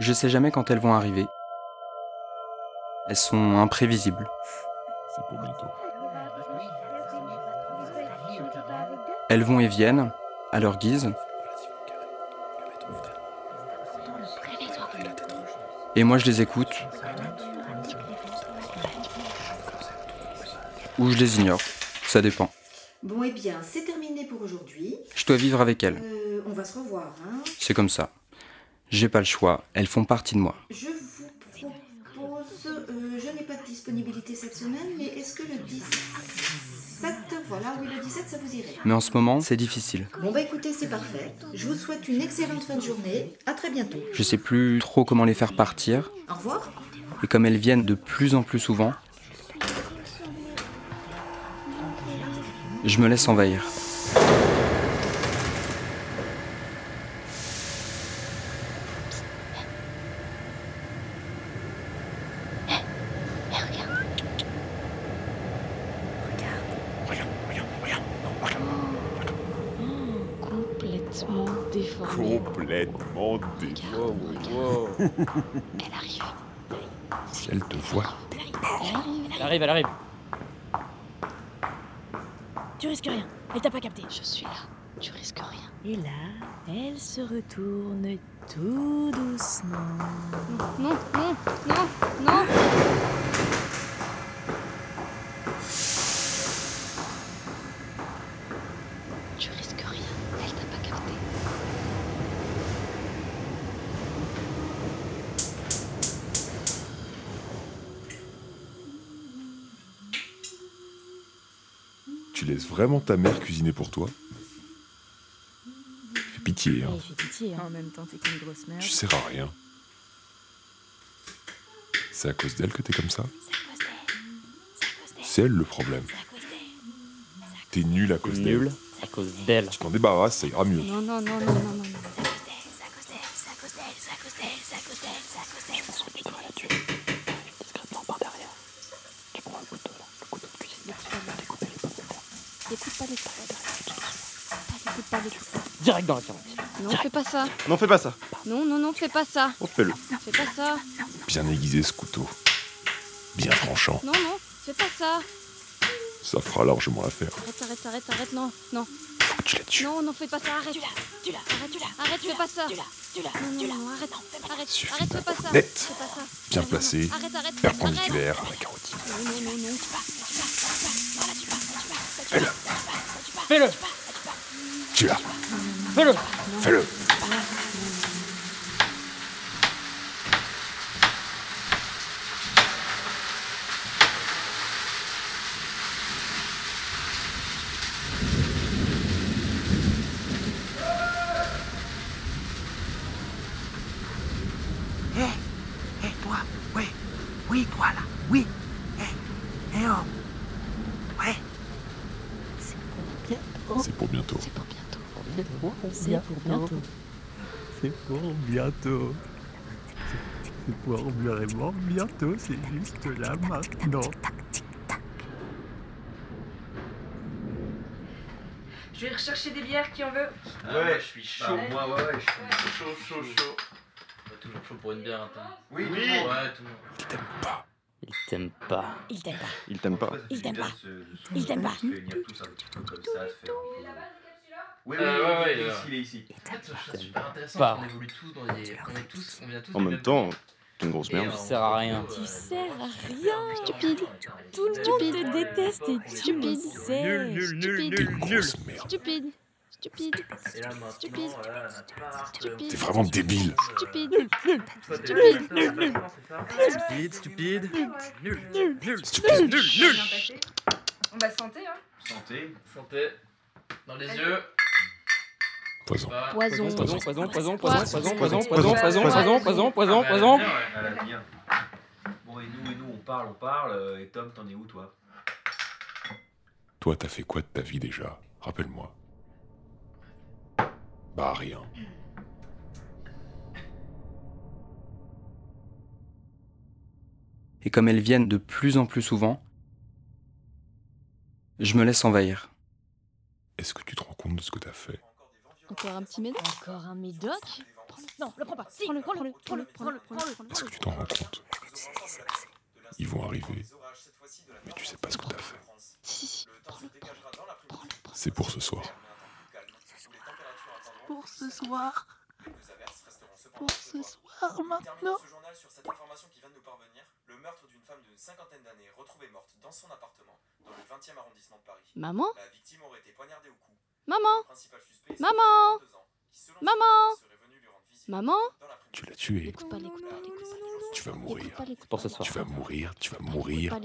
Je sais jamais quand elles vont arriver. Elles sont imprévisibles. C'est pour bientôt. Elles vont et viennent, à leur guise. Et moi je les écoute. Ou je les ignore. Ça dépend. Bon, eh bien, c'est terminé pour aujourd'hui. Je dois vivre avec elles. Euh, on va se revoir, hein. C'est comme ça. J'ai pas le choix. Elles font partie de moi. Je vous propose... euh, je n'ai pas de disponibilité cette semaine, mais est-ce que le 17... Voilà, oui, le 17, ça vous irait? Mais en ce moment, c'est difficile. Bon, bah écoutez, c'est parfait. Je vous souhaite une excellente fin de journée. À très bientôt. Je sais plus trop comment les faire partir. Au revoir. Et comme elles viennent de plus en plus souvent, je me laisse envahir. Complètement déformé. Complètement déformé. Wow. Elle arrive. Si elle te voit, Elle arrive, elle arrive. Tu risques rien. Elle t'a pas capté. Je suis là. Tu risques rien. Et là, elle se retourne tout doucement. Non, non, non, non. Tu tu laisses vraiment ta mère cuisiner pour toi Fais pitié, hein. Elle fait pitié. En même temps, t'es qu'une grosse merde. Tu sers à rien. C'est à cause d'elle que t'es comme ça C'est elle le problème. T'es nul à cause d'elle. Nul à cause d'elle. Tu t'en débarrasses, ça ira mieux. Non, non, non, non, non, non. non. C'est à cause d'elle. C'est à cause d'elle. C'est à cause d'elle. C'est à cause d'elle. C'est à cause d'elle. Je pense que tu devrais la tuer. Discrètement par derrière. Tu prends un couteau là, le couteau de cuisine. Découper les pommes de terre. Écoute pas les trucs. Écoute pas les trucs. Direct dans la carotte. Non, fais pas ça. Non, fais pas ça. Non, non, non, fais pas ça. On fais-le. Fais pas ça. Bien aiguisé ce couteau. Bien tranchant. Non, non, fais pas ça. Ça fera largement l'affaire. Arrête, arrête, arrête, arrête, non, non. Faut que tu la tues. Non, non, fais pas ça, arrête. Tu l'as. Tu l'as. Arrête, Tu l'as. arrête, fais pas ça. Tu l'as. Tu l'as. Non, Tu non, l'as. non, arrête, arrête, arrête, fais pas ça. net. Pas. Bien placé. Arrête, arrête, Perpendiculaire à arrête. la carotide. Non, non, non, non. Fais-le. Fais-le. Tu l'as. Fais-le. Fais-le. Hé, hé, toi, oui, oui, toi là, oui, hé, hé, oh, ouais, C'est pour bientôt. C'est pour bientôt. C'est pour bientôt. C'est pour bientôt. C'est pour vraiment bientôt, c'est juste là maintenant. Je vais rechercher des bières, qui en veut? Ouais, je suis chaud. Ouais. moi, ouais, ouais, je suis chaud, chaud, chaud. Bah, toujours chaud pour une bière, attends. Oui, Ouais, oui. tout le monde. Il t'aime pas. Il t'aime pas. Il t'aime pas. Il t'aime pas. Il t'aime pas. Il t'aime pas. Peu- Oui, oui, Euh, oui, ouais, il est ici, super intéressant. On évolue tous dans des. On est tous. On vient tous En même temps, t'es une grosse merde. Tu sers à rien. Tu sers à rien. Stupide. Tout le monde te déteste et tu sais. Stupide. T'es une grosse merde. Stupide. Stupide. Et là, maintenant, Stupide. voilà, Stupide. T'es vraiment débile. Stupide. Stupide. Stupide, stupide. Nul, nul, Stupide. nul, nul. On va se santé, hein Santé. Santé. Dans les yeux. Poison. Pas- Poison. Poison, poison, poison, poison, Poison. poison, poison, Poison. poison, poison, poison, poison, poison, bah, poison. bien, ouais. Elle a bien. Bon, et nous, et nous, on parle, on parle. euh, Et Tom, t'en es où, toi? Toi, t'as fait quoi de ta vie déjà? Rappelle-moi. Bah, rien. Et comme elles viennent de plus en plus souvent, je me laisse envahir. Est-ce que tu te rends compte de ce que t'as fait? Encore un petit médoc? Encore un médoc? Non, le prends pas. Si, prends-le, prends-le, prends-le, prends-le, prends-le. Est-ce que tu t'en rends compte? Ils vont arriver, mais tu sais pas ce que t'as fait. Si, si, si. C'est pour ce soir. Pour ce soir. Pour ce soir maintenant. ce journal sur cette information qui vient de nous parvenir. Le meurtre d'une femme d'une cinquantaine d'années retrouvée morte dans son appartement dans le 20e arrondissement de Paris. Maman La victime aurait été poignardée au cou. Maman Le principal suspect, Maman c'est 22 ans, qui, selon Maman Maman. Tu l'as tué. Pas, pas. Tu vas mourir. L'écoute pas, l'écoute Pour pas. ce soir. Tu vas mourir, tu vas mourir,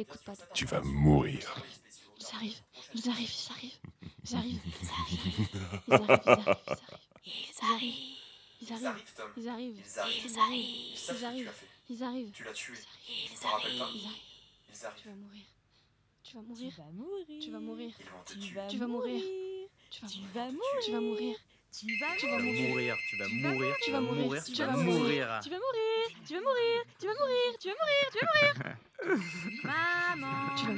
tu vas mourir. Ils arrivent, ils arrivent, ils arrivent. Ils arrivent, ils arrivent. Ils arrivent, ils arrivent, ils Ils arrivent. Arrivent, Tom. Ils arrivent. Ils arrivent. Ils arrivent. Ils que tu arrivent. as fait. Ils arrivent. Tu l'as tué. Ils Tu pas Ils arrivent. Ils Tu arrivent. vas mourir. Tu vas mourir. vas mourir. Tu vas mourir. Ils Tu vas Tu vas mourir. Tu vas Tu mourir. vas mourir. Tu vas mourir. Tu vas Tu vas mourir. tu vas mourir, Tu vas mourir. tu Tu vas vas mourir. Tu vas mourir. Tu vas mourir. Tu vas mourir. Tu vas mourir. Tu vas mourir. Maman. Tu vas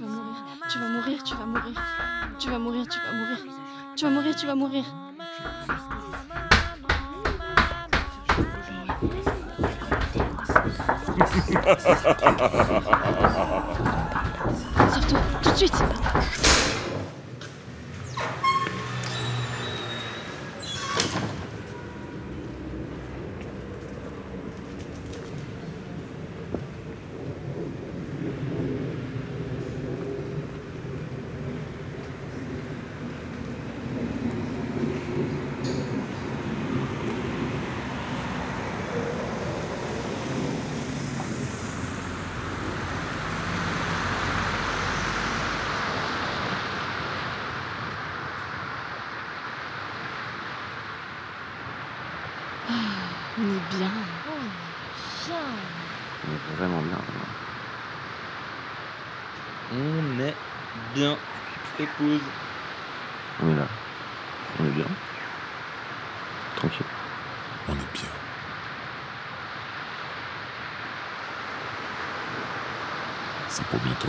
mourir. Tu vas mourir. Tu vas mourir. Tu vas mourir. Tu vas mourir. Tu vas mourir. Tu vas mourir. Sauve-toi, tout de suite est bien. On est bien. On est vraiment bien. On est bien. Épouse. On est là. On est bien. Tranquille. On est bien. C'est pour bientôt.